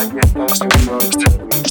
I get lost in the most.